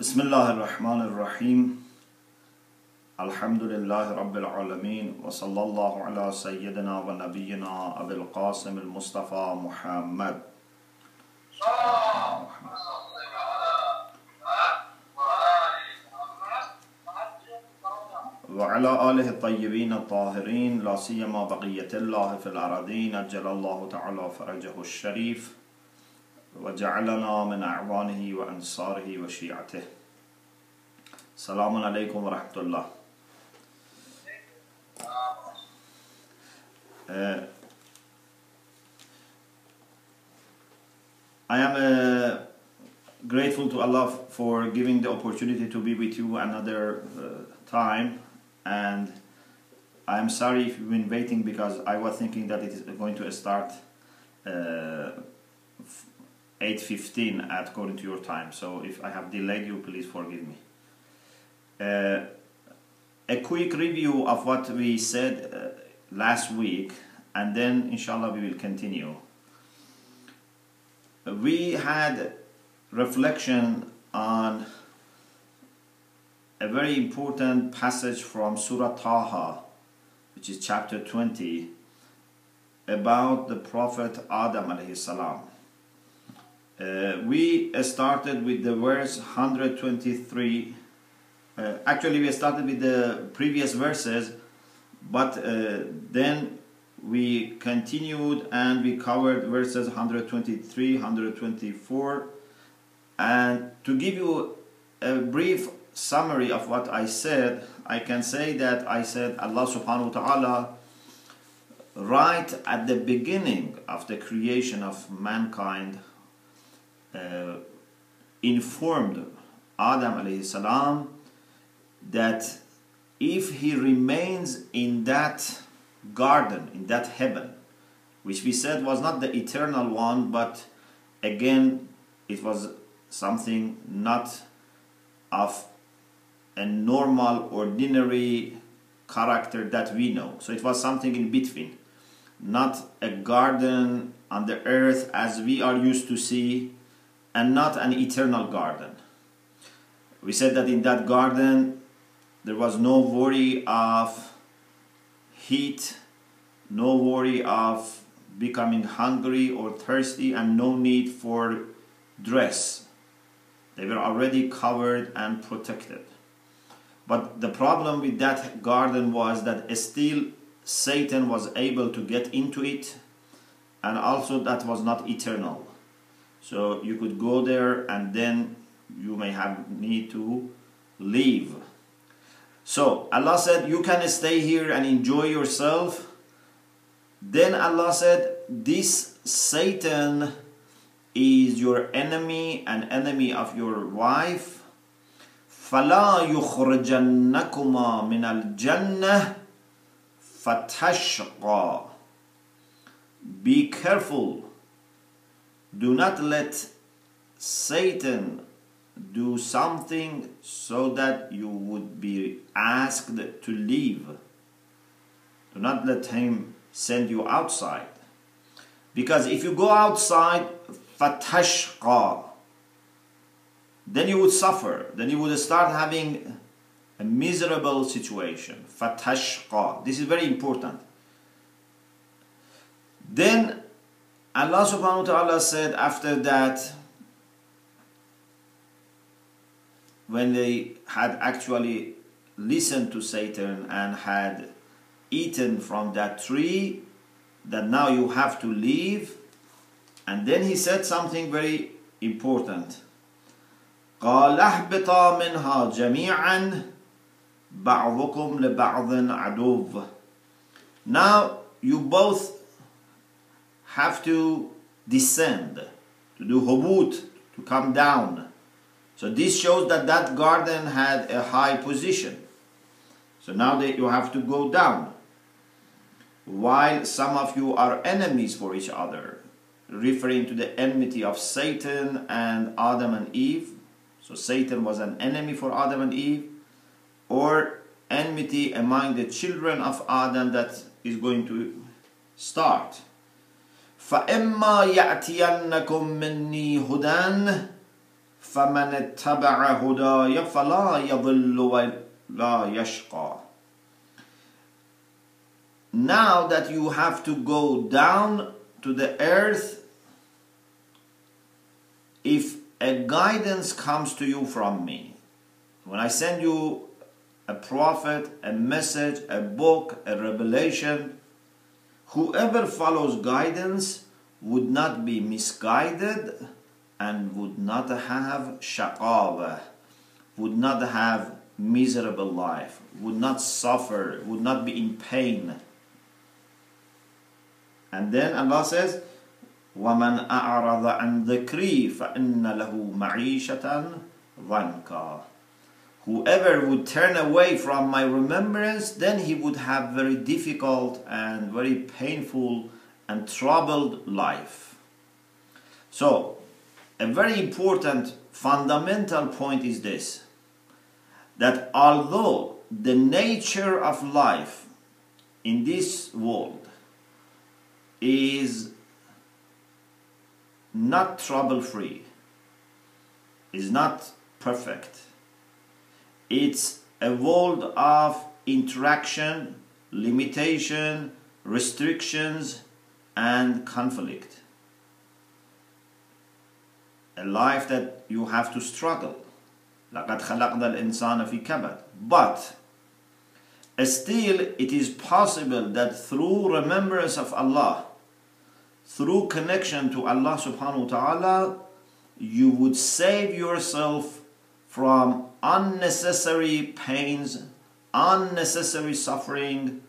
بسم اللہ الرحمن الرحیم۔ الحمد للہ رب العالمین، وصلی اللہ علی سیدنا و نبینا ابی القاسم المصطفی محمد. وعلى آلہ الطیبین الطاہرین، لا سیما بقیت اللہ فی الارضین، اجل اللہ تعالی فرجہ الشریف۔ وجعلنا من أعوانه وأنصاره وشيعته سلام عليكم ورحمة الله Uh, I am uh, grateful to Allah for giving the opportunity to be with you another uh, time and I am sorry if you've been waiting because I was thinking that it is going to start uh, 8.15 according to your time so if I have delayed you please forgive me. Uh, a quick review of what we said uh, last week and then inshallah we will continue. We had reflection on a very important passage from Surah Taha, which is chapter 20, about the Prophet Adam alayhi salam. Uh, we started with the verse 123. Uh, actually, we started with the previous verses, but uh, then we continued and we covered verses 123, 124. And to give you a brief summary of what I said, I can say that I said Allah subhanahu wa ta'ala right at the beginning of the creation of mankind uh, informed Adam alayhi salam that if he remains in that garden, in that heaven, which we said was not the eternal one, but again it was something not of a normal, ordinary character that we know. So it was something in between, not a garden on the earth as we are used to see, and not an eternal garden. We said that in that garden there was no worry of heat, no worry of becoming hungry or thirsty, and no need for dress. They were already covered and protected. But the problem with that garden was that still Satan was able to get into it, and also that was not eternal. So you could go there and then you may have need to leave. So Allah said, You can stay here and enjoy yourself. Then Allah said, This Satan is your enemy and enemy of your wife. فلا يخرجنكما من الجنة فتشقى Be careful. do not let Satan do something so that you would be asked to leave. Do not let him send you outside. Because if you go outside, fatashqa, then you would suffer. Then you would start having a miserable situation. Fatashqa. This is very important. Then Allah subhanahu wa ta'ala said after that, when they had actually listened to Satan and had eaten from that tree, that now you have to leave. And then he said something very important. قال اهبطا منها جميعا بعضكم لبعض عدو Now you both have to descend, to do hubut, to come down. So this shows that that garden had a high position. So now that you have to go down. While some of you are enemies for each other, referring to the enmity of Satan and Adam and Eve. So Satan was an enemy for Adam and Eve, or enmity among the children of Adam that is going to start. فَإِمَّا يَأْتِيَنَّكُم مِّنِّي هُدًى فمن اتبع هداي فلا يضل ولا يشقى now that you have to go down to the earth, if a guidance comes to you from me, when I send you a prophet, a message, a book, a revelation, whoever follows guidance would not be misguided and would not have shaqawa, would not have miserable life, would not suffer, would not be in pain and then Allah says, وَمَنْ أَعْرَضَ عَنْ ذِكْرِي فَإِنَّ لَهُ مَعِيشَةً ضَنْكًا Whoever would turn away from my remembrance, then he would have very difficult and very painful and troubled life. So, a very important fundamental point is this that although the nature of life in this world is not trouble free, is not perfect. It's a world of interaction, limitation, restrictions, and conflict. A life that you have to struggle. لقد خلقنا الإنسان في كبد. But still it is possible that through remembrance of Allah through connection to Allah subhanahu wa ta'ala, you would save yourself from unnecessary pains, unnecessary suffering,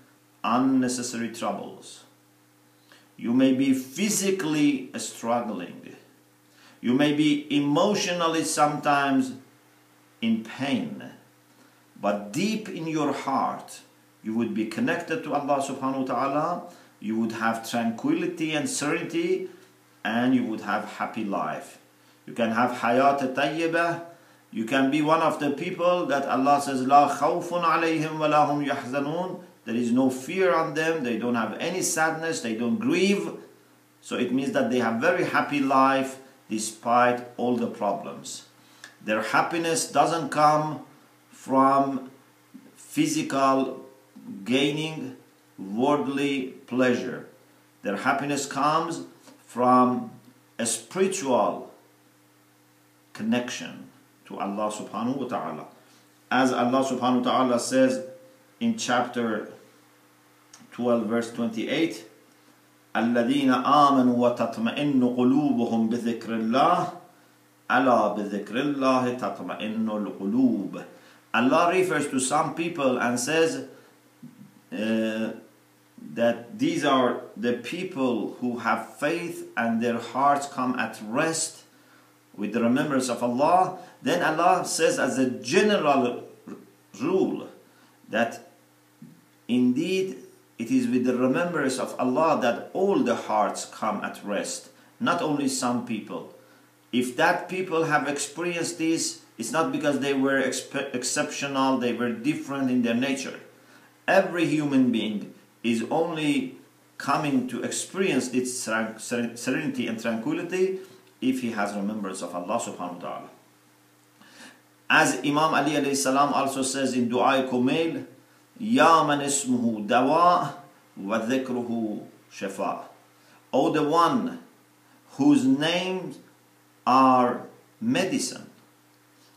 unnecessary troubles. You may be physically struggling. You may be emotionally sometimes in pain. But deep in your heart, you would be connected to Allah subhanahu wa ta'ala you would have tranquility and serenity and you would have happy life. You can have hayat tayyibah. You can be one of the people that Allah says, La khawfun alayhim wa lahum yahzanun. There is no fear on them. They don't have any sadness. They don't grieve. So it means that they have very happy life despite all the problems. Their happiness doesn't come from physical gaining worldly pleasure. Their happiness comes from a spiritual connection to Allah subhanahu wa ta'ala. As Allah subhanahu wa ta'ala says in chapter 12 verse 28, الذين آمنوا وتطمئن قلوبهم بذكر الله ألا بذكر الله تطمئن القلوب Allah refers to some people and says uh, that these are the people who have faith and their hearts come at rest with the remembrance of Allah, then Allah says as a general rule that indeed it is with the remembrance of Allah that all the hearts come at rest, not only some people. If that people have experienced this, it's not because they were exceptional, they were different in their nature. Every human being is only coming to experience its serenity and tranquility if he has remembrance of Allah subhanahu wa ta'ala. As Imam Ali alayhi salam also says in Dua Kumail, Ya man ismuhu dawa wa dhikruhu shafa. O the one whose names are medicine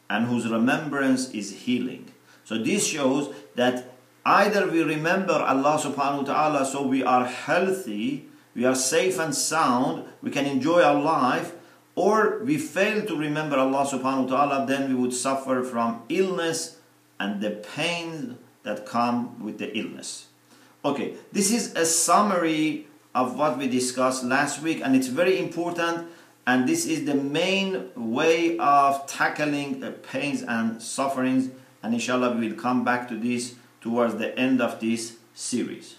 and whose remembrance is healing. So this shows that Either we remember Allah subhanahu wa ta'ala so we are healthy, we are safe and sound, we can enjoy our life, or we fail to remember Allah subhanahu wa ta'ala, then we would suffer from illness and the pain that come with the illness. Okay, this is a summary of what we discussed last week and it's very important and this is the main way of tackling the pains and sufferings and inshallah we will come back to this towards the end of this series.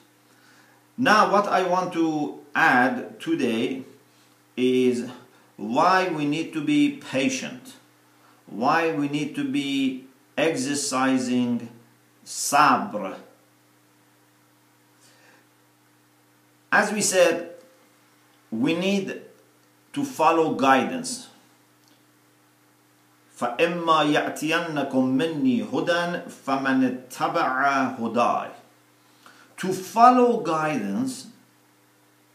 Now, what I want to add today is why we need to be patient, why we need to be exercising sabr. As we said, we need to follow guidance. فإما يأتينكم مني هدى فمن اتبع هداي To follow guidance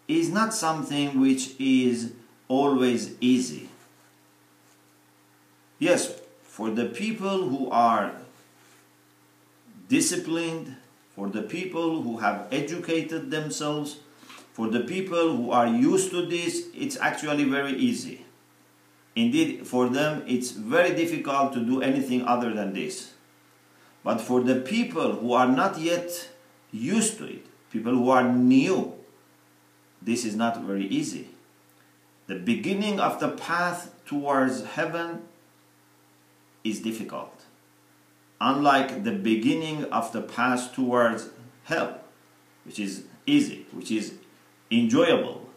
is not something which is always easy. Yes, for the people who are disciplined, for the people who have educated themselves, for the people who are used to this, it's actually very easy. Indeed, for them, it's very difficult to do anything other than this. But for the people who are not yet used to it, people who are new, this is not very easy. The beginning of the path towards heaven is difficult. Unlike the beginning of the path towards hell, which is easy, which is enjoyable.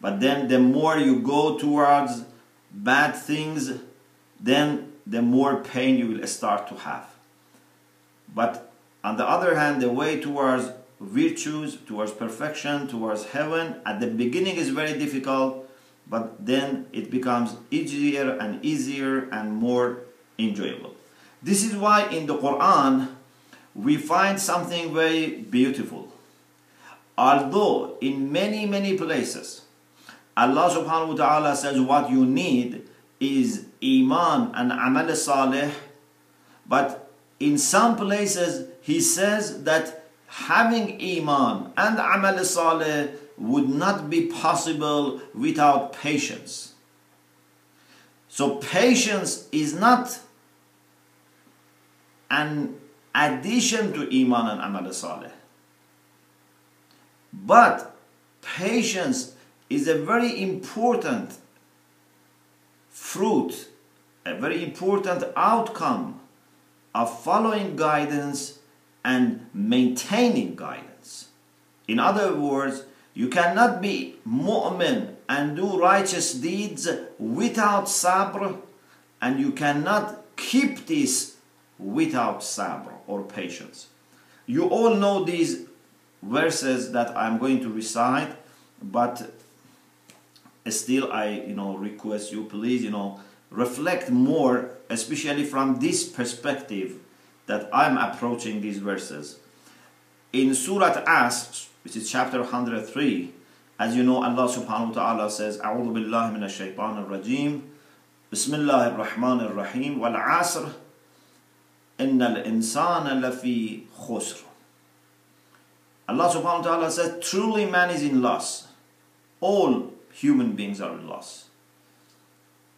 But then the more you go towards bad things, then the more pain you will start to have. But on the other hand, the way towards virtues, towards perfection, towards heaven, at the beginning is very difficult, but then it becomes easier and easier and more enjoyable. This is why in the Quran we find something very beautiful. Although in many, many places Allah subhanahu wa ta'ala says what you need is Iman and Amal Salih, but in some places He says that having Iman and Amal Salih would not be possible without patience. So patience is not an addition to Iman and Amal Salih. But patience is a very important fruit, a very important outcome of following guidance and maintaining guidance. In other words, you cannot be mu'min and do righteous deeds without sabr, and you cannot keep this without sabr or patience. You all know these verses that I'm going to recite, but still I you know request you please you know reflect more, especially from this perspective that I'm approaching these verses. In Surah Asr, which is chapter 103, as you know, Allah subhanahu wa ta'ala says, أعوذ بالله من الشيطان الرجيم بسم الله الرحمن الرحيم والعصر إن الإنسان لفي خسر Allah subhanahu wa ta'ala says, truly man is in loss. All human beings are in loss.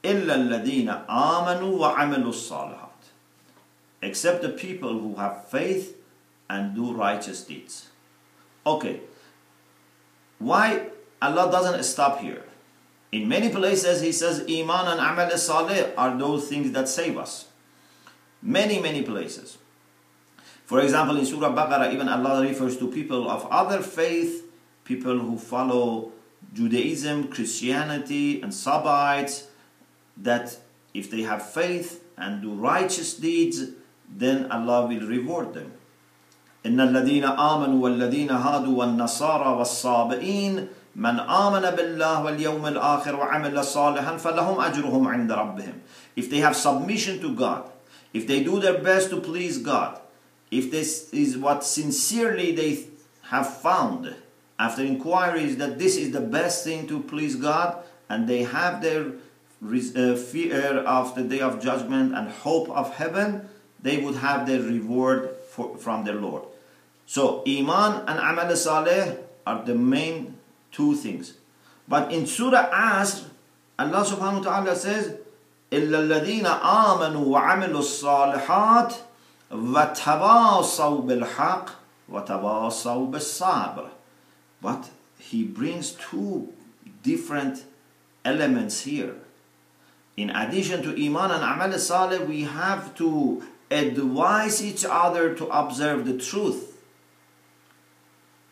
إلا الذين آمنوا وعملوا الصالحات except the people who have faith and do righteous deeds. Okay, why Allah doesn't stop here? In many places He says Iman and Amal Saleh are those things that save us. Many, many places. For example, in Surah Baqarah, even Allah refers to people of other faith, people who follow Judaism, Christianity, and Sabites, that if they have faith and do righteous deeds, then Allah will reward them. إن الذين آمنوا والذين هادوا والنصارى والصابئين من آمن بالله واليوم الآخر وعمل صالحا فلهم أجرهم عند ربهم. If they have submission to God, if they do their best to please God, if this is what sincerely they have found after inquiries that this is the best thing to please God, and they have their uh, fear of the day of judgment and hope of heaven, they would have their reward for, from their Lord. So, Iman and Amal Saleh are the main two things. But in Surah Asr, Allah subhanahu wa ta'ala says, إِلَّا الَّذِينَ آمَنُوا وَعَمِلُوا الصَّالِحَاتِ وَتَوَاصَوْا بِالْحَقِّ وَتَوَاصَوْا بِالصَّبْرِ But he brings two different elements here. In addition to Iman and Amal Saleh, we have to advise each other to observe the truth.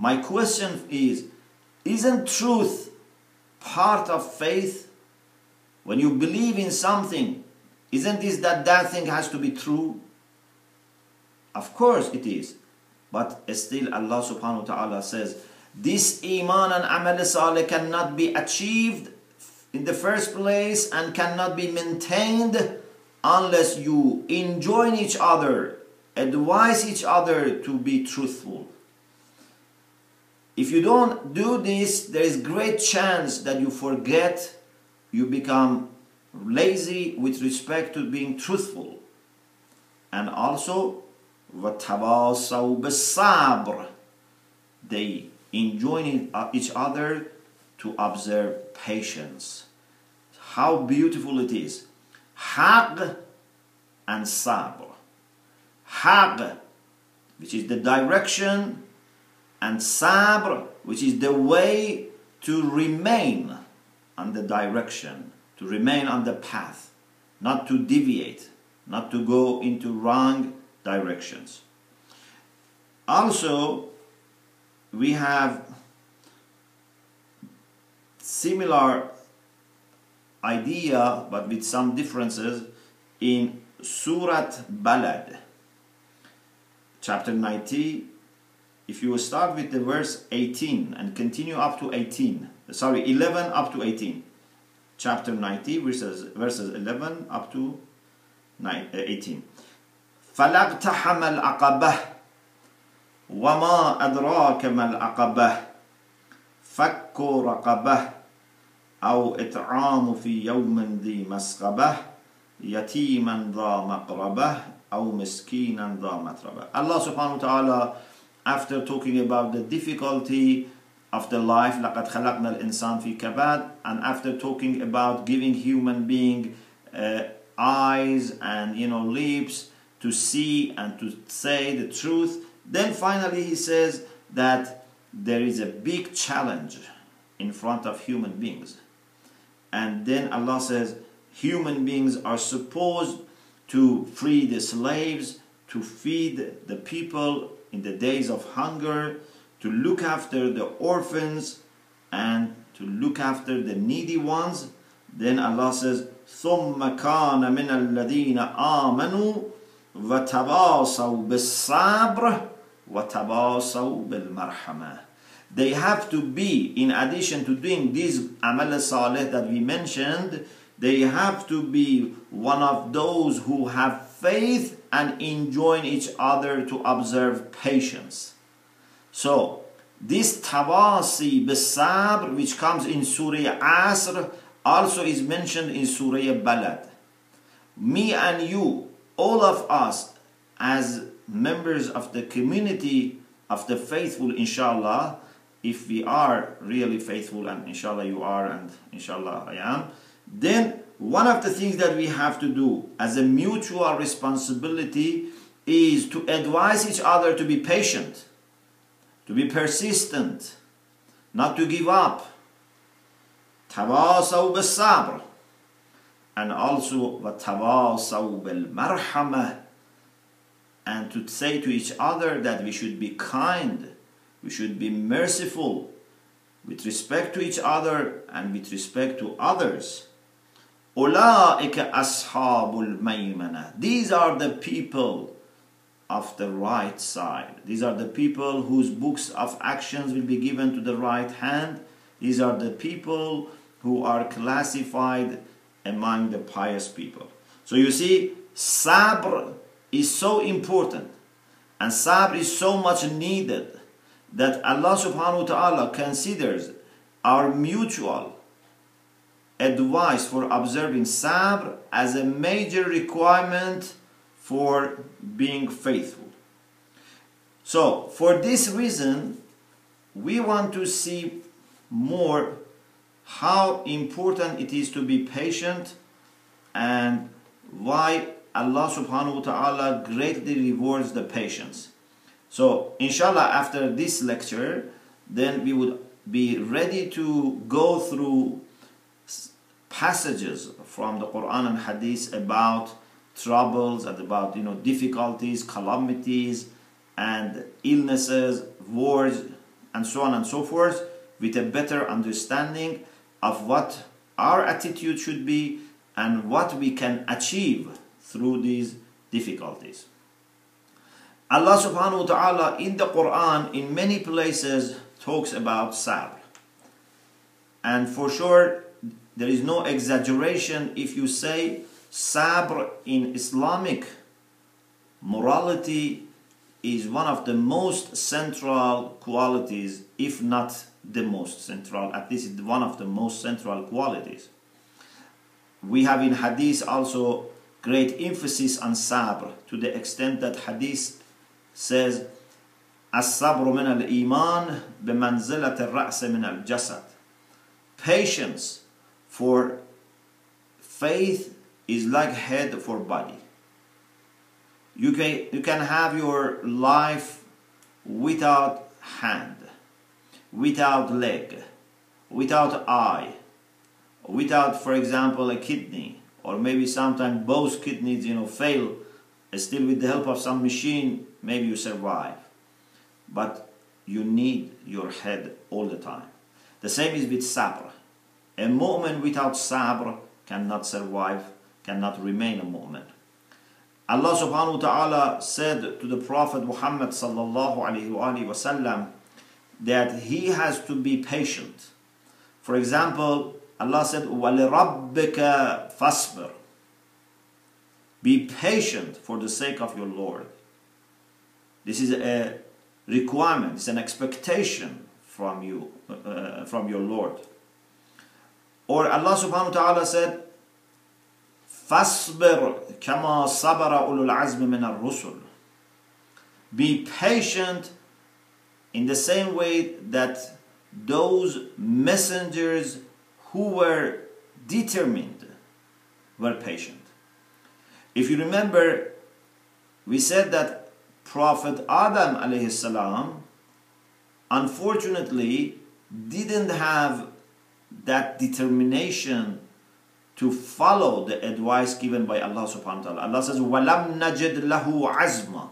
my question is Isn't truth part of faith? When you believe in something, isn't this that that thing has to be true? Of course it is. But still Allah subhanahu wa ta'ala says, this iman and amal salih cannot be achieved in the first place and cannot be maintained unless you enjoin each other, advise each other to be truthful. If you don't do this, there is great chance that you forget, you become lazy with respect to being truthful. And also, وَتَوَاصَوْا بِالصَّبْرِ They enjoin each other to observe patience. How beautiful it is. Haq and sabr. Haq, which is the direction, and sabr, which is the way to remain on the direction, to remain on the path, not to deviate, not to go into wrong directions. Also, we have similar idea but with some differences in Surat Balad chapter 90 if you start with the verse 18 and continue up to 18 sorry 11 up to 18 chapter 90 verses verses 11 up to 18 فلاقتحم العقبة وما أدراك ما العقبة فك رقبة أو إطعام في يوم ذي مسغبة يتيما ذا مقربة أو مسكينا ذا متربة subhanahu wa ta'ala after talking about the difficulty of the life لقد خلقنا الإنسان في كبد and after talking about giving human being uh, eyes and you know lips to see and to say the truth then finally he says that there is a big challenge in front of human beings and then Allah says, human beings are supposed to free the slaves, to feed the people in the days of hunger, to look after the orphans, and to look after the needy ones. Then Allah says, ثم كان من الذين آمنوا وتواصوا بالصبر وتواصوا بالمرحمة they have to be, in addition to doing these amal salih that we mentioned, they have to be one of those who have faith and enjoin each other to observe patience. So, this tawasi bisabr, which comes in Surah Asr, also is mentioned in Surah Balad. Me and you, all of us, as members of the community of the faithful, inshallah, if we are really faithful and inshallah you are and inshallah I am then one of the things that we have to do as a mutual responsibility is to advise each other to be patient to be persistent not to give up تواصوا بالصبر and also وتواصوا بالمرحمة and to say to each other that we should be kind we should be merciful with respect to each other and with respect to others. Ulaika ashabul maymana. These are the people of the right side. These are the people whose books of actions will be given to the right hand. These are the people who are classified among the pious people. So you see, sabr is so important and sabr is so much needed that Allah subhanahu wa ta'ala considers our mutual advice for observing sabr as a major requirement for being faithful. So, for this reason, we want to see more how important it is to be patient and why Allah subhanahu wa ta'ala greatly rewards the patience. So, inshallah, after this lecture, then we would be ready to go through passages from the Quran and Hadith about troubles and about you know difficulties, calamities, and illnesses, wars, and so on and so forth, with a better understanding of what our attitude should be and what we can achieve through these difficulties. Allah subhanahu wa ta'ala in the Quran in many places talks about sabr. And for sure, there is no exaggeration if you say sabr in Islamic morality is one of the most central qualities, if not the most central, at least one of the most central qualities. We have in Hadith also great emphasis on sabr to the extent that Hadith says, الصبر من الإيمان بمنزلة الرأس من الجسد. Patience for faith is like head for body. You can, you can have your life without hand, without leg, without eye, without, for example, a kidney, or maybe sometimes both kidneys, you know, fail. Still, with the help of some machine, maybe you survive. But you need your head all the time. The same is with sabr. A mu'min without sabr cannot survive, cannot remain a mu'min. Allah subhanahu wa ta'ala said to the Prophet Muhammad sallallahu alayhi wa that he has to be patient. For example, Allah said, وَلِرَبِّكَ فَاصْبِرْ Be patient for the sake of your Lord. This is a requirement, it's an expectation from you, uh, from your Lord. Or Allah subhanahu wa ta'ala said, فَاصْبِرْ كَمَا صَبَرَ أُولُو الْعَزْمِ مِنَ الرُّسُلِ Be patient in the same way that those messengers who were determined were patient. If you remember, we said that Prophet Adam alayhi salam unfortunately didn't have that determination to follow the advice given by Allah subhanahu wa ta'ala. Allah says, وَلَمْ نَجِدْ لَهُ عَزْمًا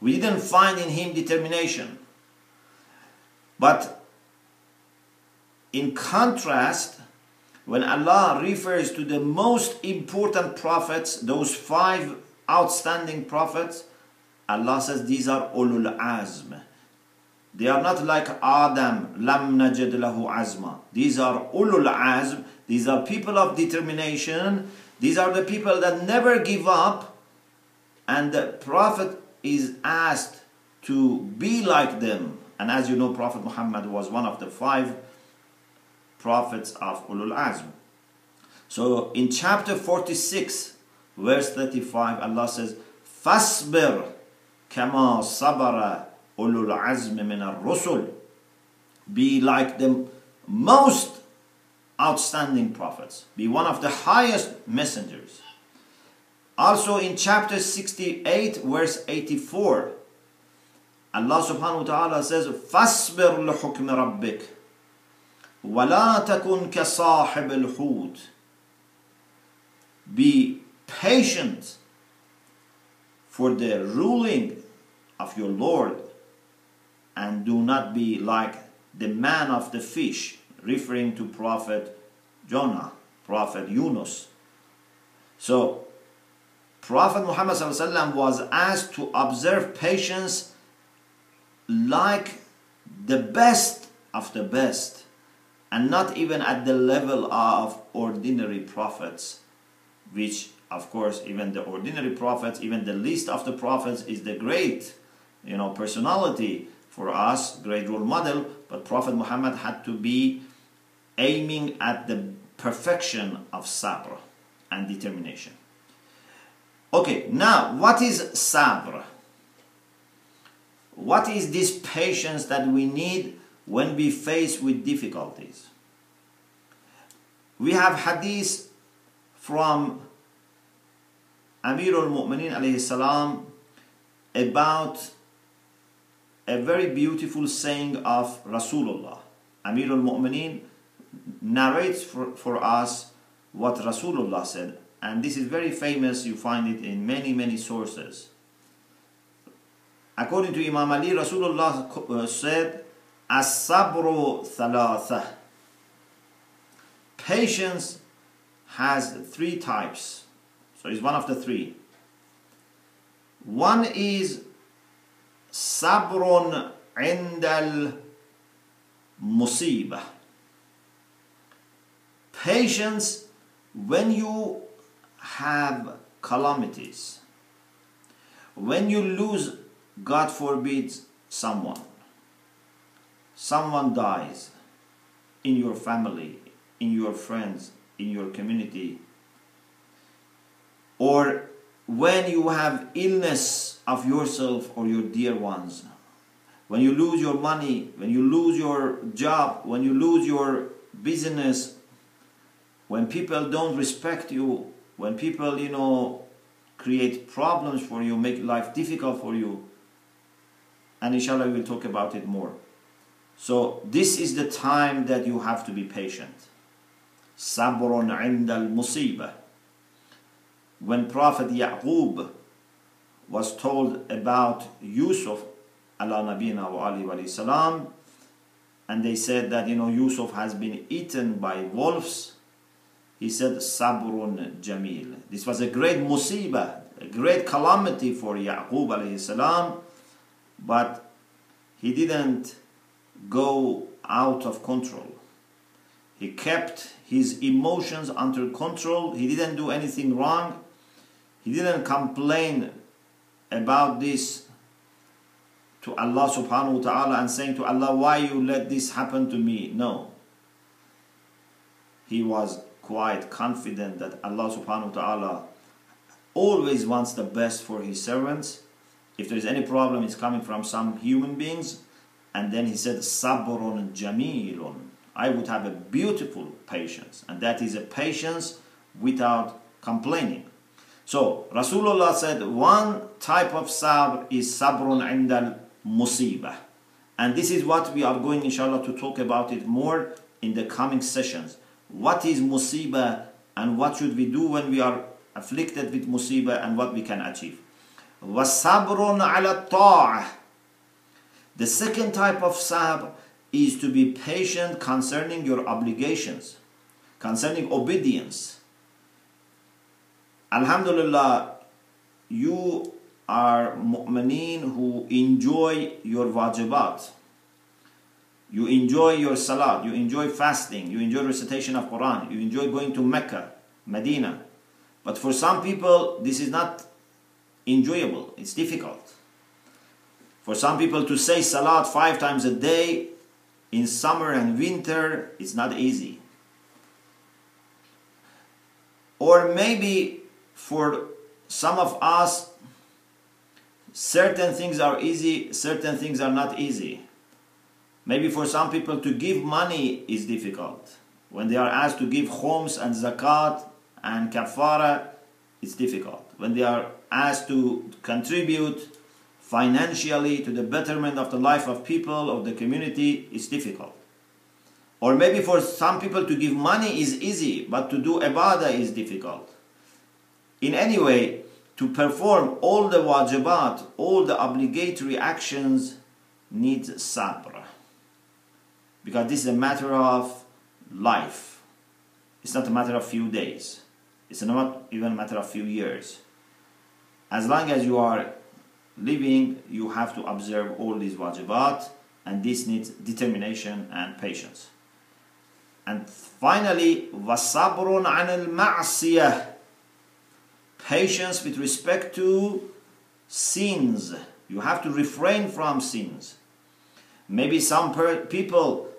We didn't find in him determination. But in contrast, when Allah refers to the most important prophets, those five outstanding prophets, Allah says these are ulul azm. They are not like Adam, Lam Najid Lahu Azma. These are Ulul Azm, these are people of determination, these are the people that never give up, and the Prophet is asked to be like them. And as you know, Prophet Muhammad was one of the five prophets of Ulul Azm. So in chapter 46, verse 35, Allah says, Fasbir kama sabara ulul azm min ar-rusul. Be like the most outstanding prophets. Be one of the highest messengers. Also in chapter 68 verse 84 Allah subhanahu wa ta'ala says fasbir li hukmi rabbik wa la takun ka sahib al-hut be patient for the ruling of your Lord and do not be like the man of the fish, referring to Prophet Jonah, Prophet Yunus. So, Prophet Muhammad was asked to observe patience like the best of the best and not even at the level of ordinary prophets, which, of course, even the ordinary prophets, even the least of the prophets, is the great, you know, personality for us, great role model, but Prophet Muhammad had to be aiming at the perfection of sabr and determination. Okay, now what is sabr? What is this patience that we need when we face with difficulties? We have hadith from Amir al-Mu'minin alayhi salam about a very beautiful saying of Rasulullah. Amir al-Mu'mineen narrates for, for us what Rasulullah said. And this is very famous, you find it in many, many sources. According to Imam Ali, Rasulullah uh, said, As-sabru thalatha. Patience has three types. So it's one of the three. One is صبر عند المصيبة patience when you have calamities, when you lose, God forbid, someone, someone dies in your family, in your friends, in your community, or when you have illness of yourself or your dear ones, when you lose your money, when you lose your job, when you lose your business, when people don't respect you, when people, you know, create problems for you, make life difficult for you, and inshallah we'll talk about it more. So this is the time that you have to be patient. Sabrun عند المصيبة. When Prophet Yaqub was told about Yusuf ala nabina wa wa salam and they said that you know Yusuf has been eaten by wolves. He said sabrun jamil. This was a great musibah a great calamity for Yaqub alayhi salam but he didn't go out of control. He kept his emotions under control. He didn't do anything wrong. He didn't complain about this to Allah subhanahu wa ta'ala and saying to Allah, why you let this happen to me? No. He was quite confident that Allah subhanahu wa ta'ala always wants the best for his servants. If there is any problem, it's coming from some human beings. And then he said, Sabrun jamilun. I would have a beautiful patience. And that is a patience without complaining. So Rasulullah said one type of sabr is sabrun indal musibah. And this is what we are going, inshallah, to talk about it more in the coming sessions. What is musibah and what should we do when we are afflicted with musibah and what we can achieve. وَصَبْرٌ عَلَى الطَّاعَةِ The second type of sabr is to be patient concerning your obligations, concerning obedience. Alhamdulillah, you are mu'mineen who enjoy your wajibat. You enjoy your salat, you enjoy fasting, you enjoy recitation of Quran, you enjoy going to Mecca, Medina. But for some people, this is not enjoyable, it's difficult. For some people to say salat five times a day in summer and winter, it's not easy. Or maybe for some of us, certain things are easy, certain things are not easy. Maybe for some people to give money is difficult. When they are asked to give khums and zakat and kafara, it's difficult. When they are asked to contribute financially to the betterment of the life of people, of the community, it's difficult. Or maybe for some people to give money is easy, but to do ibadah is difficult In any way, to perform all the wajibat, all the obligatory actions needs sabr. Because this is a matter of life. It's not a matter of few days. It's not even a matter of few years. As long as you are living, you have to observe all these wajibat, and this needs determination and patience. And finally, وَصَبْرٌ عَنِ الْمَعْصِيَةِ patience with respect to sins. You have to refrain from sins. Maybe some people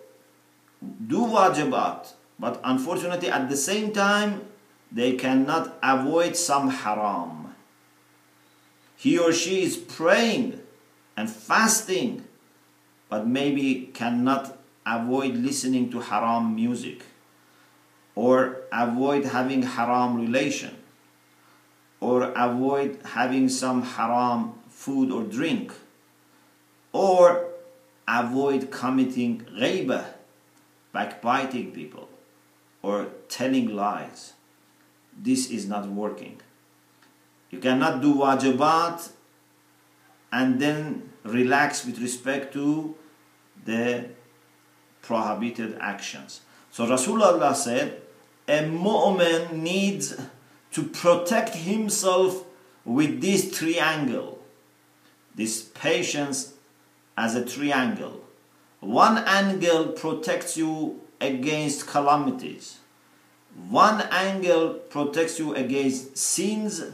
do wajibat, but unfortunately at the same time they cannot avoid some haram. He or she is praying and fasting, but maybe cannot avoid listening to haram music or avoid having haram relation or avoid having some haram food or drink or avoid committing ghaibah, backbiting people or telling lies. This is not working. You cannot do wajibat and then relax with respect to the prohibited actions. So Rasulullah said, a mu'min needs to protect himself with this triangle. This patience as a triangle. One angle protects you against calamities. one angle protects you against sins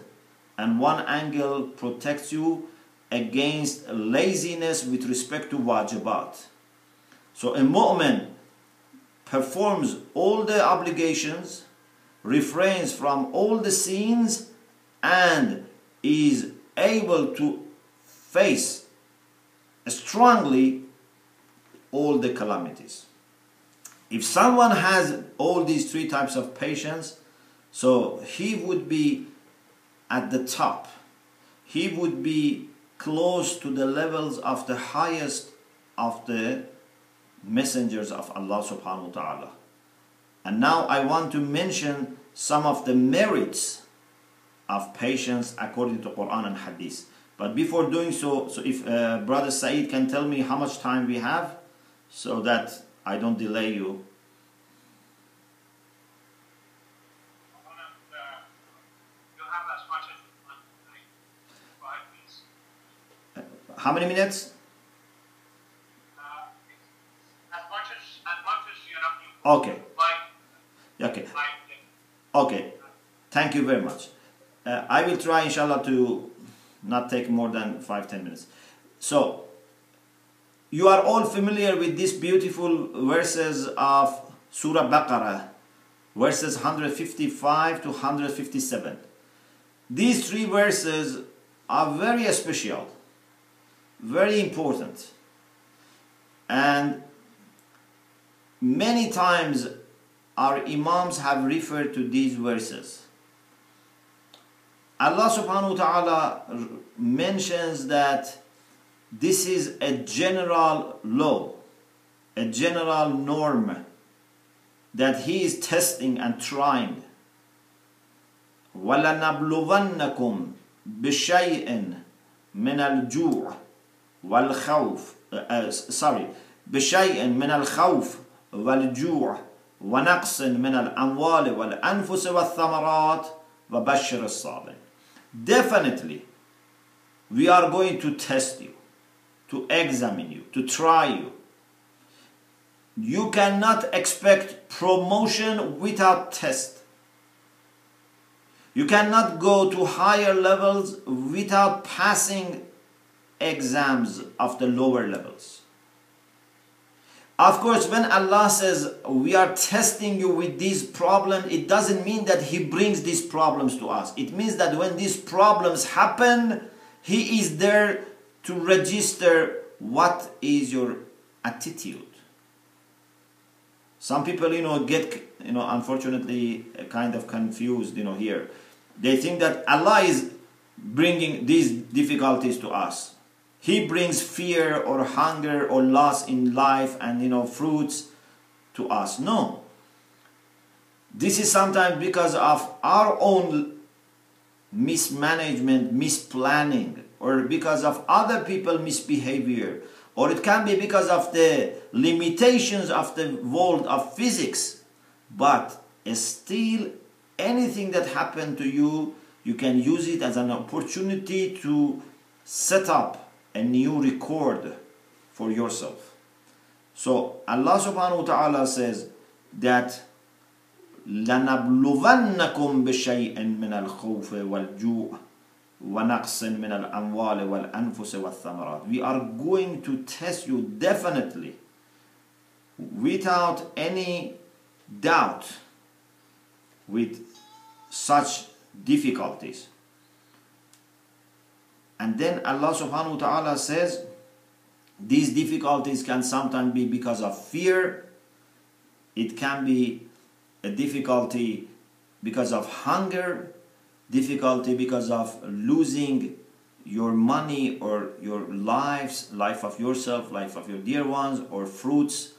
and one angle protects you against laziness with respect to wajibat. So a mu'min performs all the obligations, refrains from all the sins, and is able to face strongly all the calamities. If someone has all these three types of patience, so he would be at the top. He would be close to the levels of the highest of the messengers of Allah subhanahu wa ta'ala. And now I want to mention some of the merits of patience according to Quran and Hadith. But before doing so, so if uh, Brother Saeed can tell me how much time we have so that I don't delay you. How many minutes? Okay. Okay. Okay. Thank you very much. Uh, I will try, inshallah, to not take more than five ten minutes. So, you are all familiar with these beautiful verses of Surah Baqarah, verses 155 to 157. These three verses are very special, very important, and many times our Imams have referred to these verses. Allah subhanahu wa ta'ala mentions that this is a general law, a general norm that He is testing and trying. وَلَنَبْلُوَنَّكُمْ بِشَيْءٍ مِنَ الْجُوعِ وَالْخَوْفِ uh, uh, sorry بشيء من الخوف والجوع ونقص من الأموال والأنفس والثمرات وبشر الصابرين Definitely, we are going to test you, to examine you, to try you. You cannot expect promotion without test. You cannot go to higher levels without passing exams of the lower levels. Of course, when Allah says we are testing you with these problems, it doesn't mean that He brings these problems to us. It means that when these problems happen, He is there to register what is your attitude. Some people, you know, get, you know, unfortunately kind of confused, you know, here. They think that Allah is bringing these difficulties to us he brings fear or hunger or loss in life and you know fruits to us. No. This is sometimes because of our own mismanagement, misplanning, or because of other people misbehavior, or it can be because of the limitations of the world of physics. But still, anything that happened to you, you can use it as an opportunity to set up a new record for yourself. So Allah subhanahu wa ta'ala says that لنبلونكم بشيء من الخوف والجوع ونقص من الأموال والأنفس والثمرات. We are going to test you definitely without any doubt with such difficulties. And then Allah subhanahu wa ta'ala says, these difficulties can sometimes be because of fear, it can be a difficulty because of hunger, difficulty because of losing your money or your lives, life of yourself, life of your dear ones, or fruits,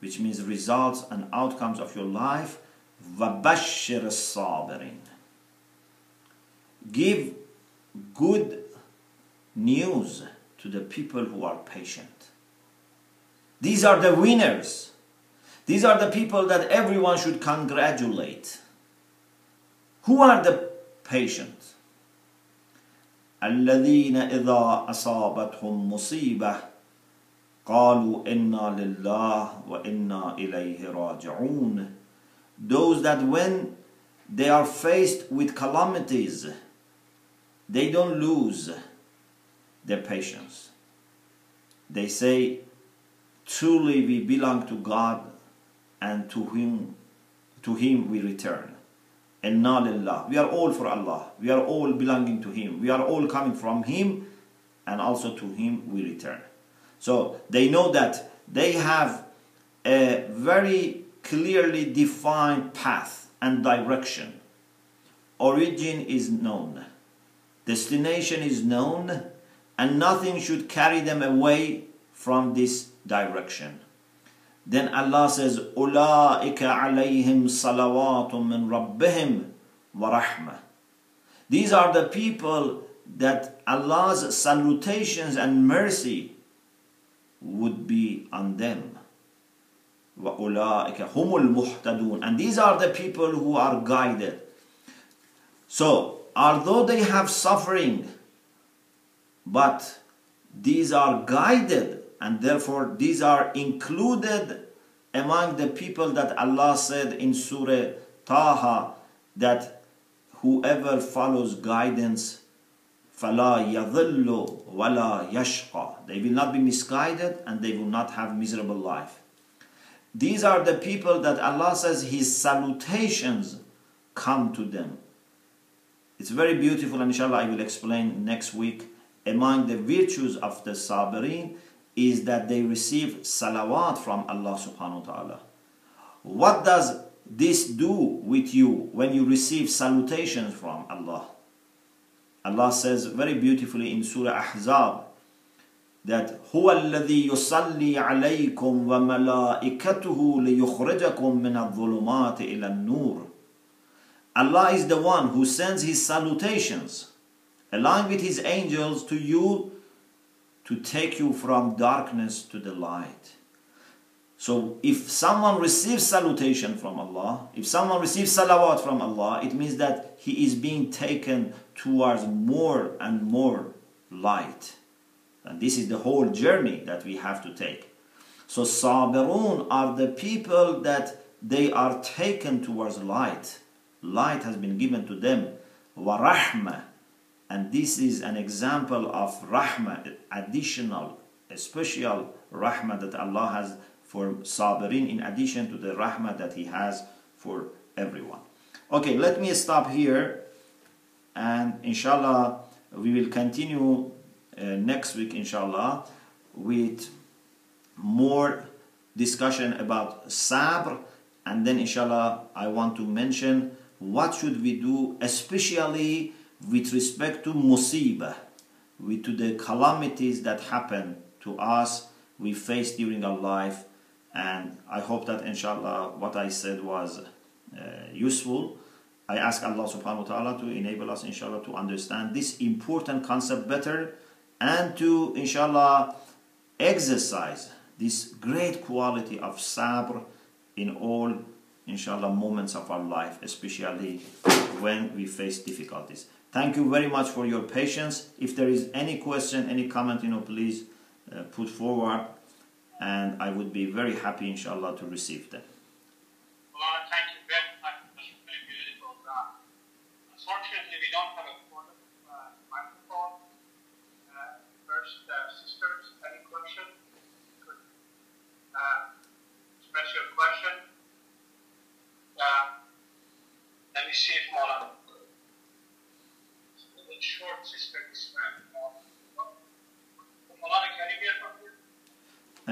which means results and outcomes of your life. وَبَشِّرَ الصَّابِرِينَ Give good news to the people who are patient. These are the winners. These are the people that everyone should congratulate. Who are the patient? الذين إذا أصابتهم مصيبة قالوا إنا لله وإنا إليه راجعون those that when they are faced with calamities, they don't lose their patience. They say, truly we belong to God and to Him, to Him we return. And lillah. We are all for Allah. We are all belonging to Him. We are all coming from Him and also to Him we return. So they know that they have a very clearly defined path and direction. Origin is known, destination is known, and nothing should carry them away from this direction. Then Allah says, أُولَٰئِكَ عَلَيْهِمْ صَلَوَاتٌ مِّن رَبِّهِمْ وَرَحْمَةٌ These are the people that Allah's salutations and mercy would be on them. وَأُولَٰئِكَ هُمُ الْمُهْتَدُونَ And these are the people who are guided. So, although they have suffering, but these are guided and therefore these are included among the people that Allah said in Surah Taha that whoever follows guidance فَلَا يَضِلُّ وَلَا يَشْقَى They will not be misguided and they will not have miserable life. These are the people that Allah says His salutations come to them. It's very beautiful and inshallah I will explain next week. Among the virtues of the Sabirin is that they receive salawat from Allah subhanahu wa ta'ala. What does this do with you when you receive salutations from Allah? Allah says very beautifully in Surah Ahzab that هو الذي يصلي عليكم وملائكته ليخرجكم من الظلمات إلى النور Allah is the one who sends his salutations along with his angels to you to take you from darkness to the light. So if someone receives salutation from Allah, if someone receives salawat from Allah, it means that he is being taken towards more and more light. And this is the whole journey that we have to take. So sabirun are the people that they are taken towards light. Light has been given to them. Warahma. And this is an example of rahmah, additional, special rahmah that Allah has for sabirin in addition to the rahmah that He has for everyone. Okay, let me stop here and inshallah we will continue uh, next week inshallah with more discussion about sabr and then inshallah I want to mention what should we do especially with respect to musibah with to the calamities that happen to us we face during our life. And I hope that inshallah what I said was uh, useful. I ask Allah subhanahu wa ta'ala to enable us inshallah to understand this important concept better and to inshallah exercise this great quality of sabr in all inshallah moments of our life especially when we face difficulties thank you very much for your patience. If there is any question any comment you know please uh, put forward and I would be very happy inshallah to receive them well, thank you very much very beautiful uh, unfortunately we don't have a first uh, sisters, any question? Could uh, express your question. Uh, let me see if Mola. A short sister this man. Mola, can you hear from here?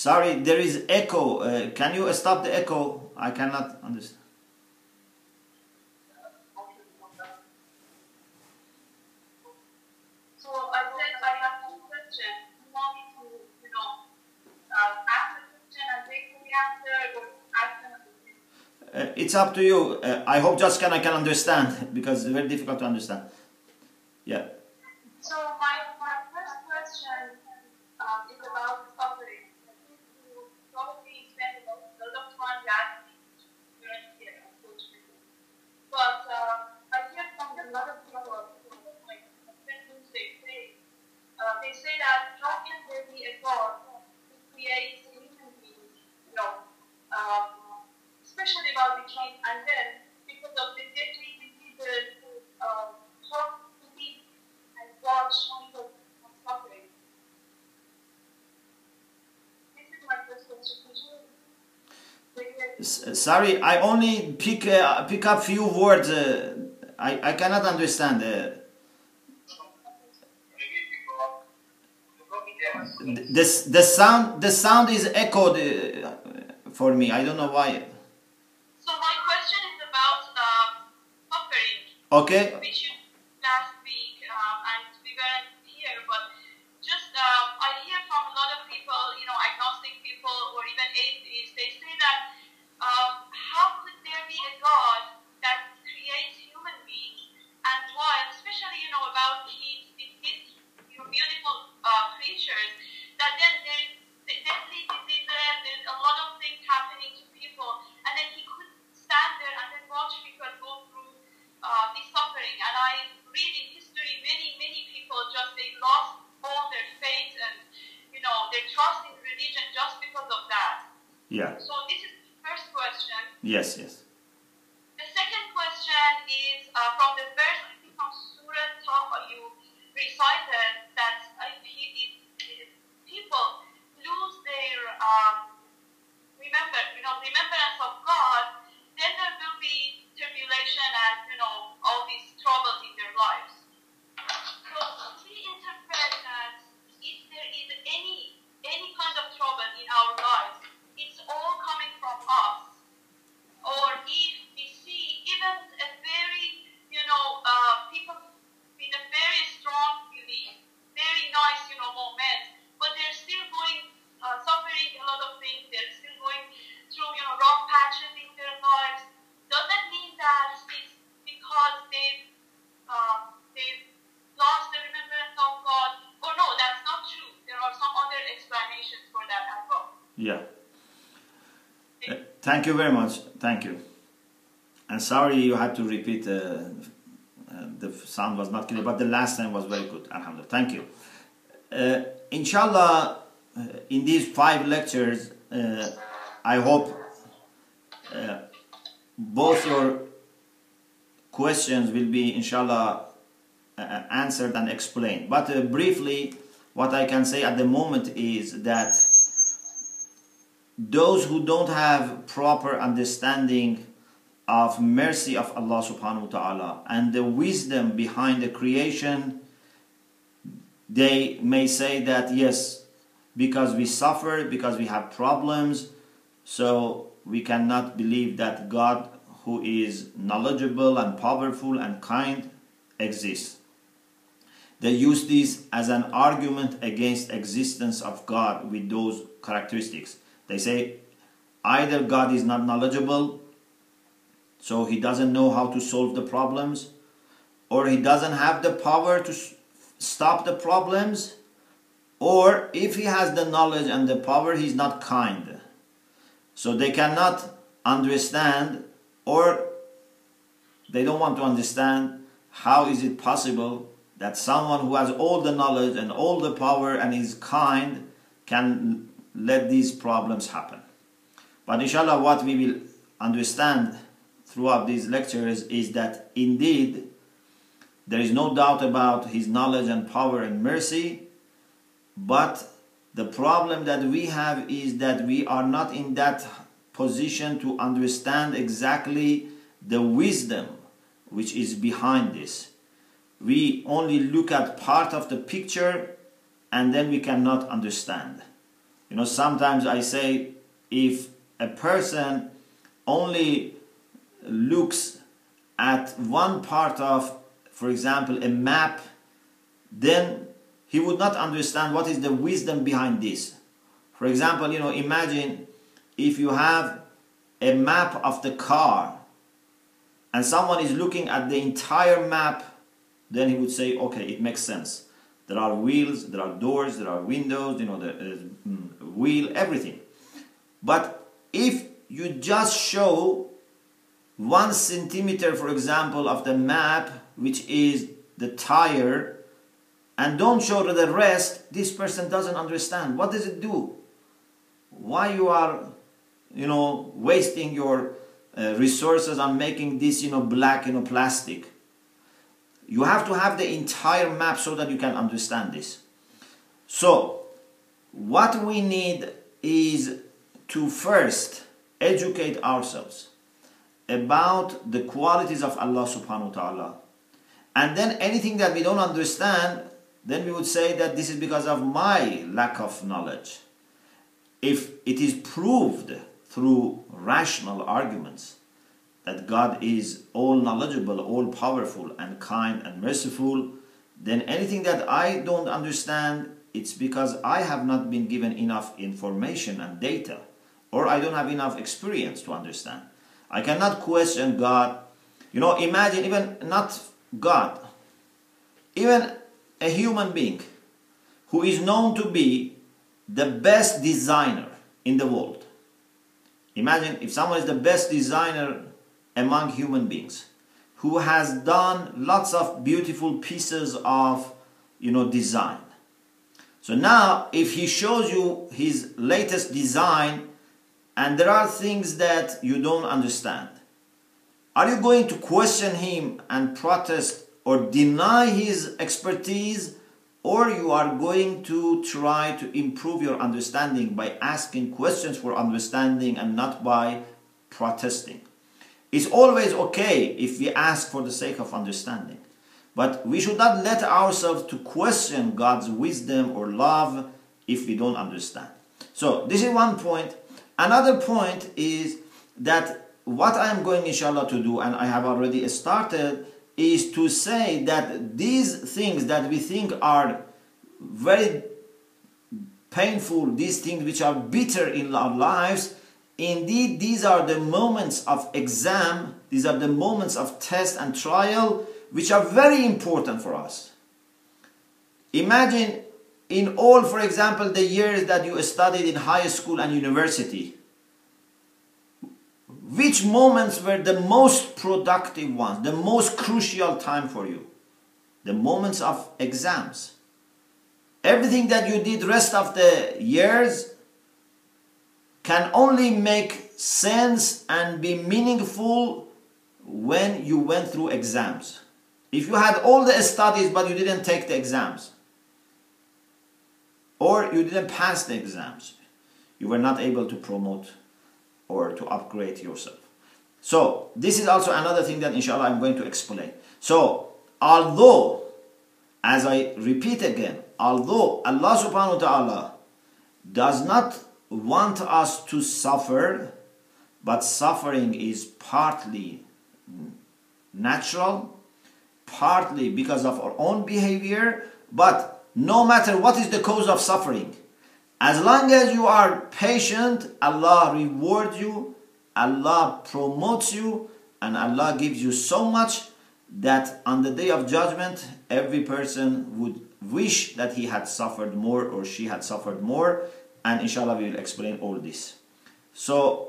Sorry, there is echo. Uh, can you stop the echo? I cannot understand. So I said I have two questions. You want me to, you know, uh, ask the question and the answer, or ask the same Uh, it's up to you. Uh, I hope just can I can understand because it's very difficult to understand. Yeah. So my, my first question um, is about suffering. You probably spend a lot of time that here, unfortunately. But um, I hear from a lot of people, like Muslims, they say, uh, they say that how can there be a God who creates human beings, you know, um, especially about the king, and then because of the deadly diseases, um, how to be and watch people suffering. This is my first question. Could you S- sorry, I only pick uh, pick up few words. Uh, I I cannot understand. Uh, th- this the sound the sound is echoed uh, for me. I don't know why. So my question is about um, suffering, Okay. That then there's de- deadly diseases, there's a lot of things happening to people, and then he could stand there and then watch people go through uh, this suffering. And I read in history many, many people just they lost all their faith and you know their trust in religion just because of that. Yeah. So this is the first question. Yes. Yes. The second question is uh, from the verse I think from Surah Taha you recited that uh, he- it- it- people lose their um, remember you know remembrance of God, then there will be tribulation and you know all these troubles in their lives. So we interpret that if there is any any kind of trouble in our lives, it's all coming from us or if we see even a very, you know, uh, people with a very strong belief, very nice, you know, moment, but they're still going, uh, suffering a lot of things, they're still going through, you know, rough patches in their lives. Does that mean that it's because they've, um, they've lost the remembrance of God? Or no, that's not true. There are some other explanations for that as well. Yeah. Uh, Thank you very much. Thank you. And sorry you had to repeat. Uh, uh, the sound was not clear, but the last time was very good. Alhamdulillah. Thank you. Uh, inshallah, uh, in these five lectures, uh, I hope both your questions will be, inshallah, answered and explained. But briefly, what I can say at the moment is that those who don't have proper understanding of mercy of Allah subhanahu wa ta'ala and the wisdom behind the creation they may say that yes because we suffer because we have problems so we cannot believe that God who is knowledgeable and powerful and kind exists. They use this as an argument against existence of God with those characteristics they say either God is not knowledgeable, so he doesn't know how to solve the problems, or he doesn't have the power to stop the problems, or if he has the knowledge and the power, he's not kind. So they cannot understand, or they don't want to understand how is it possible that someone who has all the knowledge and all the power and is kind can let these problems happen. But inshallah, what we will understand throughout these lectures is that indeed there is no doubt about his knowledge and power and mercy, but the problem that we have is that we are not in that position to understand exactly the wisdom which is behind this. We only look at part of the picture and then we cannot understand. You know, sometimes I say if a person only looks at one part of, for example, a map, then he would not understand what is the wisdom behind this. For example, you know, imagine if you have a map of the car and someone is looking at the entire map, then he would say, okay, it makes sense. There are wheels, there are doors, there are windows, you know, the uh, wheel, everything. But if you just show one centimeter, for example, of the map, which is the tire, and don't show the rest, this person doesn't understand. What does it do? Why you are, you know, wasting your uh, resources on making this, you know, black, you know, plastic? You have to have the entire map so that you can understand this. So, what we need is to first educate ourselves about the qualities of Allah subhanahu wa ta'ala. And then anything that we don't understand, then we would say that this is because of my lack of knowledge. If it is proved through rational arguments that God is all knowledgeable, all powerful, and kind and merciful, then anything that I don't understand, it's because I have not been given enough information and data, or I don't have enough experience to understand. I cannot question God. You know, imagine even not God, even a human being who is known to be the best designer in the world. Imagine if someone is the best designer among human beings who has done lots of beautiful pieces of you know design. So now if he shows you his latest design and there are things that you don't understand. Are you going to question him and protest or deny his expertise or you are going to try to improve your understanding by asking questions for understanding and not by protesting. It's always okay if we ask for the sake of understanding. But we should not let ourselves to question God's wisdom or love if we don't understand. So this is one point. Another point is that what I am going inshallah to do and I have already started is to say that these things that we think are very painful, these things which are bitter in our lives, indeed these are the moments of exam, these are the moments of test and trial which are very important for us. Imagine in all, for example, the years that you studied in high school and university, which moments were the most productive ones, the most crucial time for you? The moments of exams. Everything that you did rest of the years can only make sense and be meaningful when you went through exams. If you had all the studies but you didn't take the exams, or you didn't pass the exams, you were not able to promote or to upgrade yourself. So, this is also another thing that inshallah I'm going to explain. So, although, as I repeat again, although Allah subhanahu wa ta'ala does not want us to suffer, but suffering is partly natural, partly because of our own behavior, but no matter what is the cause of suffering, as long as you are patient, Allah rewards you, Allah promotes you, and Allah gives you so much that on the day of judgment, every person would wish that he had suffered more or she had suffered more. And inshallah, we will explain all this. So,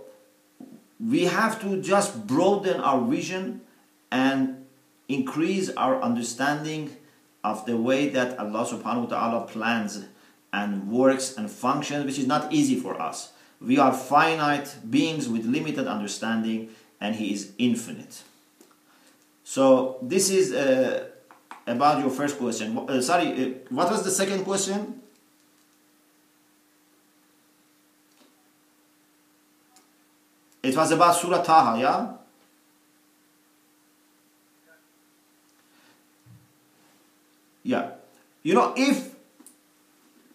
we have to just broaden our vision and increase our understanding of the way that Allah subhanahu wa ta'ala plans and works and functions, which is not easy for us. We are finite beings with limited understanding, and He is infinite. So, this is uh, about your first question. Uh, sorry, uh, what was the second question? It was about Surah Taha, yeah? Yeah. You know, if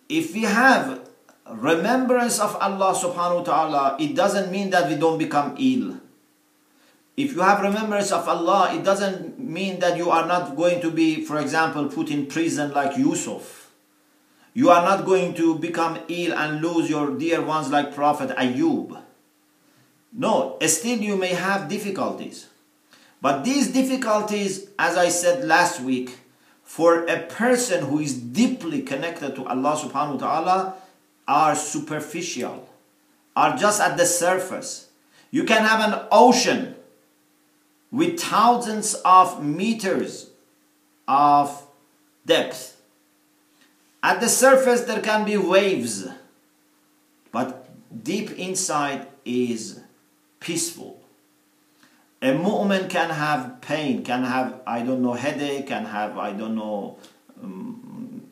if we have remembrance of Allah subhanahu wa ta'ala, it doesn't mean that we don't become ill. If you have remembrance of Allah, it doesn't mean that you are not going to be, for example, put in prison like Yusuf. You are not going to become ill and lose your dear ones like Prophet Ayub. No, still you may have difficulties. But these difficulties, as I said last week, for a person who is deeply connected to Allah subhanahu wa ta'ala are superficial, are just at the surface. You can have an ocean with thousands of meters of depth. At the surface, there can be waves, but deep inside is peaceful. A mu'min can have pain, can have, I don't know, headache, can have, I don't know, um,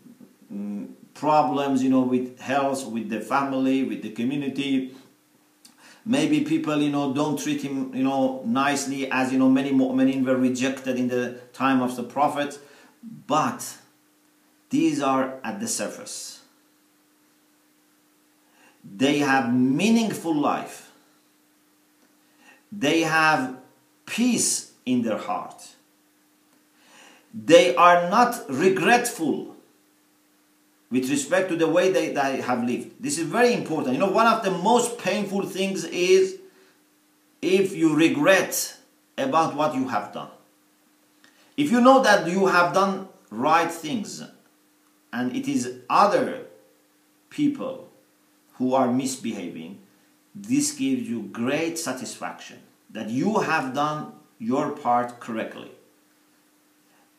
mm, problems, you know, with health, with the family, with the community. Maybe people, you know, don't treat him, you know, nicely as, you know, many mu'minin were rejected in the time of the Prophet. But these are at the surface. They have meaningful life. They have peace in their heart. They are not regretful with respect to the way they, they have lived. This is very important. You know, one of the most painful things is if you regret about what you have done. If you know that you have done right things and it is other people who are misbehaving, this gives you great satisfaction that you have done your part correctly.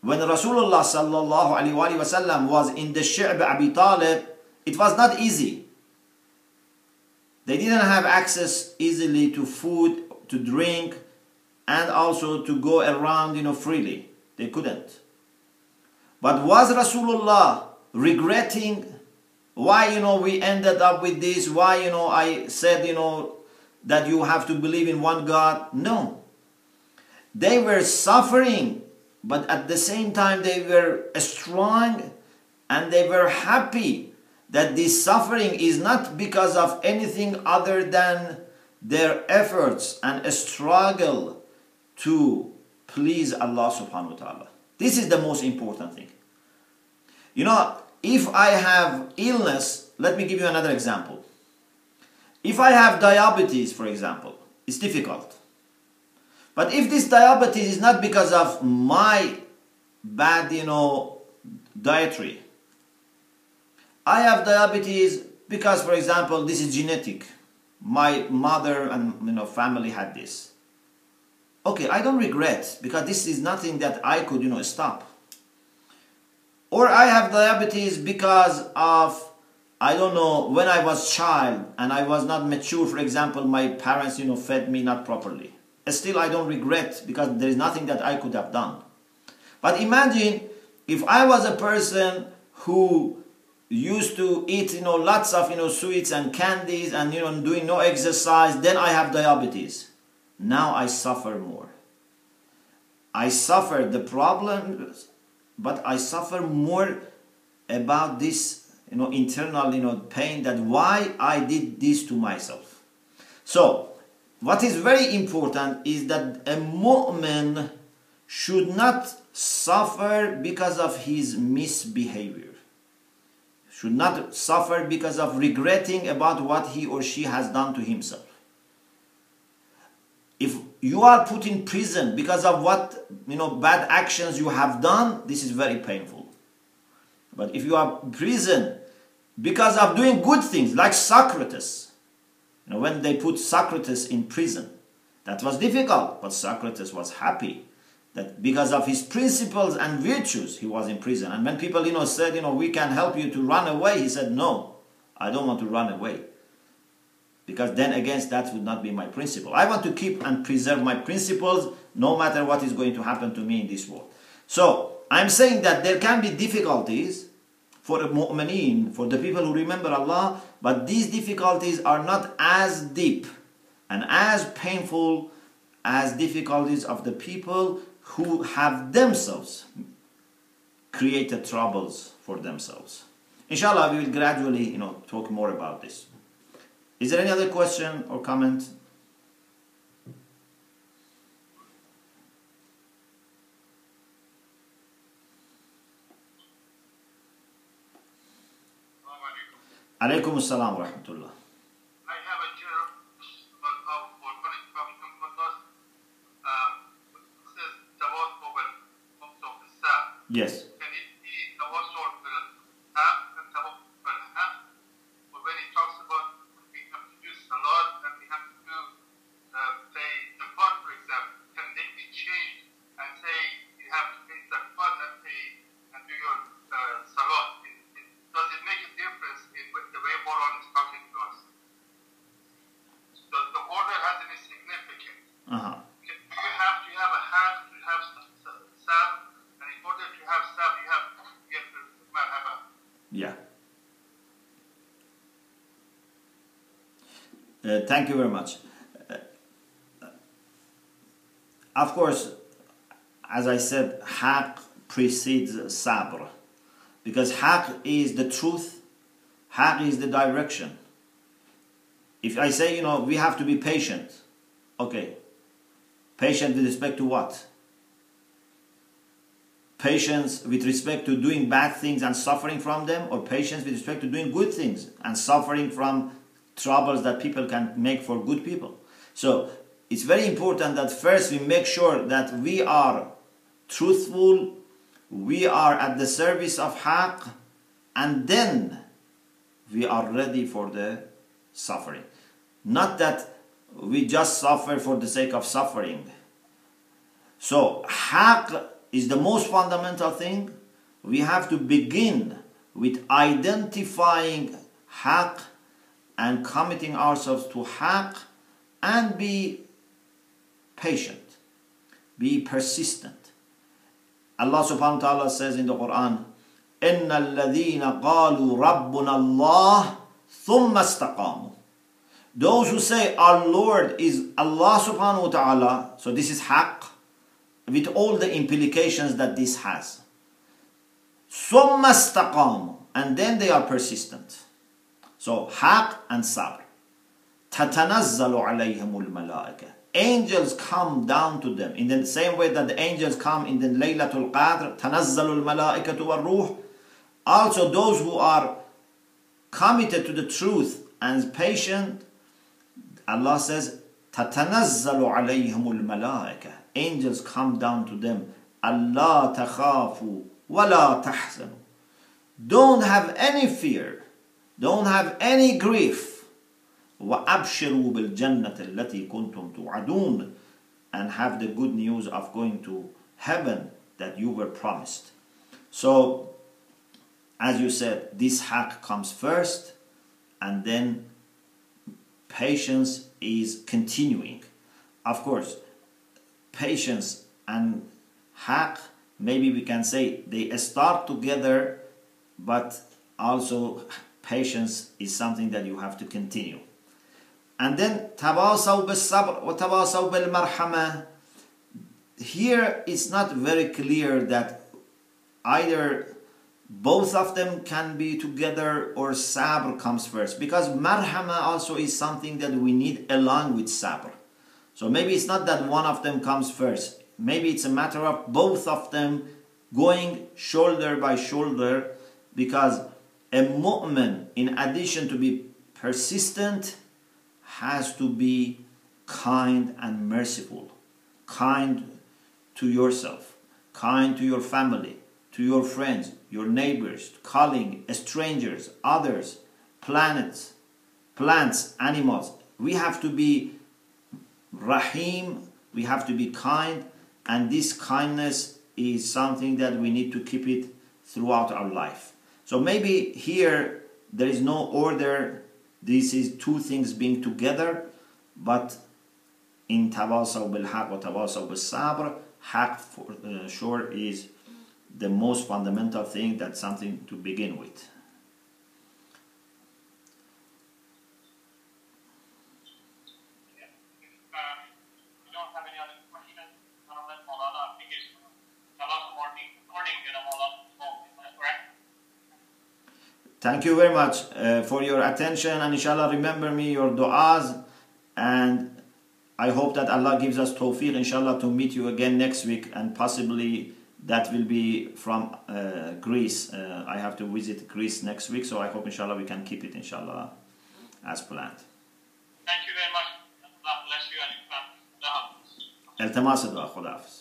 When Rasulullah sallallahu alaihi wasallam was in the Shi'b Abi Talib, it was not easy. They didn't have access easily to food, to drink, and also to go around, you know, freely. They couldn't. But was Rasulullah regretting why, you know, we ended up with this? Why, you know, I said, you know, that you have to believe in one God? No. They were suffering, but at the same time, they were strong and they were happy that this suffering is not because of anything other than their efforts and struggle to please Allah subhanahu wa ta'ala. This is the most important thing. You know, if I have illness, let me give you another example. If I have diabetes, for example, it's difficult. But if this diabetes is not because of my bad, you know, dietary, I have diabetes because, for example, this is genetic. My mother and you know family had this. Okay, I don't regret because this is nothing that I could, you know, stop. Or I have diabetes because of, I don't know, when I was child and I was not mature, for example, my parents, you know, fed me not properly. Still, I don't regret because there is nothing that I could have done. But imagine if I was a person who used to eat, you know, lots of, you know, sweets and candies and, you know, doing no exercise, then I have diabetes. Now I suffer more. I suffer the problems, but I suffer more about this, you know, internal, you know, pain that why I did this to myself. So, what is very important is that a mu'min should not suffer because of his misbehavior. Should not suffer because of regretting about what he or she has done to himself. If you are put in prison because of what you know bad actions you have done, this is very painful. But if you are prison because of doing good things, like Socrates, you know, when they put Socrates in prison, that was difficult, but Socrates was happy that because of his principles and virtues, he was in prison. And when people, you know, said, you know, we can help you to run away, he said, no, I don't want to run away because then against that would not be my principle. I want to keep and preserve my principles no matter what is going to happen to me in this world. So I'm saying that there can be difficulties for the mu'mineen, for the people who remember Allah, but these difficulties are not as deep and as painful as difficulties of the people who have themselves created troubles for themselves. Inshallah, we will gradually, you know, talk more about this. Is there any other question or comment? عليكم السلام ورحمة الله Yes. Thank you very much. Uh, of course, as I said, haq precedes sabr. Because haq is the truth, haq is the direction. If I say, you know, we have to be patient, okay. Patient with respect to what? Patience with respect to doing bad things and suffering from them, or patience with respect to doing good things and suffering from troubles that people can make for good people. So it's very important that first we make sure that we are truthful, we are at the service of haq, and then we are ready for the suffering. Not that we just suffer for the sake of suffering. So, haq is the most fundamental thing. We have to begin with identifying haq and committing ourselves to haq and be patient, be persistent. Allah subhanahu wa ta'ala says in the Quran, إن الذين قالوا ربنا الله ثم استقاموا those who say our Lord is Allah subhanahu wa ta'ala, so this is haqq, with all the implications that this has. ثُمَّ اسْتَقَامُوا And then they are persistent. So haqq and sabr. تَتَنَزَّلُ عَلَيْهِمُ الْمَلَائِكَةِ Angels come down to them in the same way that the angels come in the Laylatul Qadr, تَنَزَّلُ الْمَلَائِكَةُ وَالْرُوحُ Also those who are committed to the truth and patient, Allah says, تَتَنَزَّلُ عَلَيْهِمُ الْمَلَائِكَةِ Angels come down to them. Allah تَخَافُوا وَلَا تَحْزَنُوا Don't have any fear. don't have any grief وَأَبْشِرُوا بِالْجَنَّةِ الَّتِي كُنْتُمْ and have the good news of going to heaven that you were promised. So, as you said, this haq comes first and then patience is continuing. Of course, patience and haq maybe we can say they start together, but also patience is something that you have to continue. And then tawasaw bil-sabr wa. Here it's not very clear that either both of them can be together or sabr comes first because marhama also is something that we need along with sabr so maybe it's not that one of them comes first maybe it's a matter of both of them going shoulder by shoulder because a mu'min in addition to be persistent has to be kind and merciful kind to yourself kind to your family to your friends, your neighbors, calling strangers, others, planets, plants, animals. We have to be rahim, we have to be kind, and this kindness is something that we need to keep it throughout our life. So maybe here there is no order, this is two things being together, but in tawasaw bil haq wa tawasaw bil sabr, haq for uh, sure is the most fundamental thing that's something to begin with. Yeah. If uh, you don't have any other questions, I'll let Maulana finish. Salah morning, morning, you know, Maulana home. Is that correct? Thank you very much uh, for your attention and inshallah remember me your du'as and I hope that Allah gives us tawfiq inshallah to meet you again next week and possibly that will be from uh, Greece. Uh, I have to visit Greece next week so I hope inshallah we can keep it inshallah as planned. Thank you very much. Allah bless you and your family. Allah Hafiz. التماس دعا خداحافظ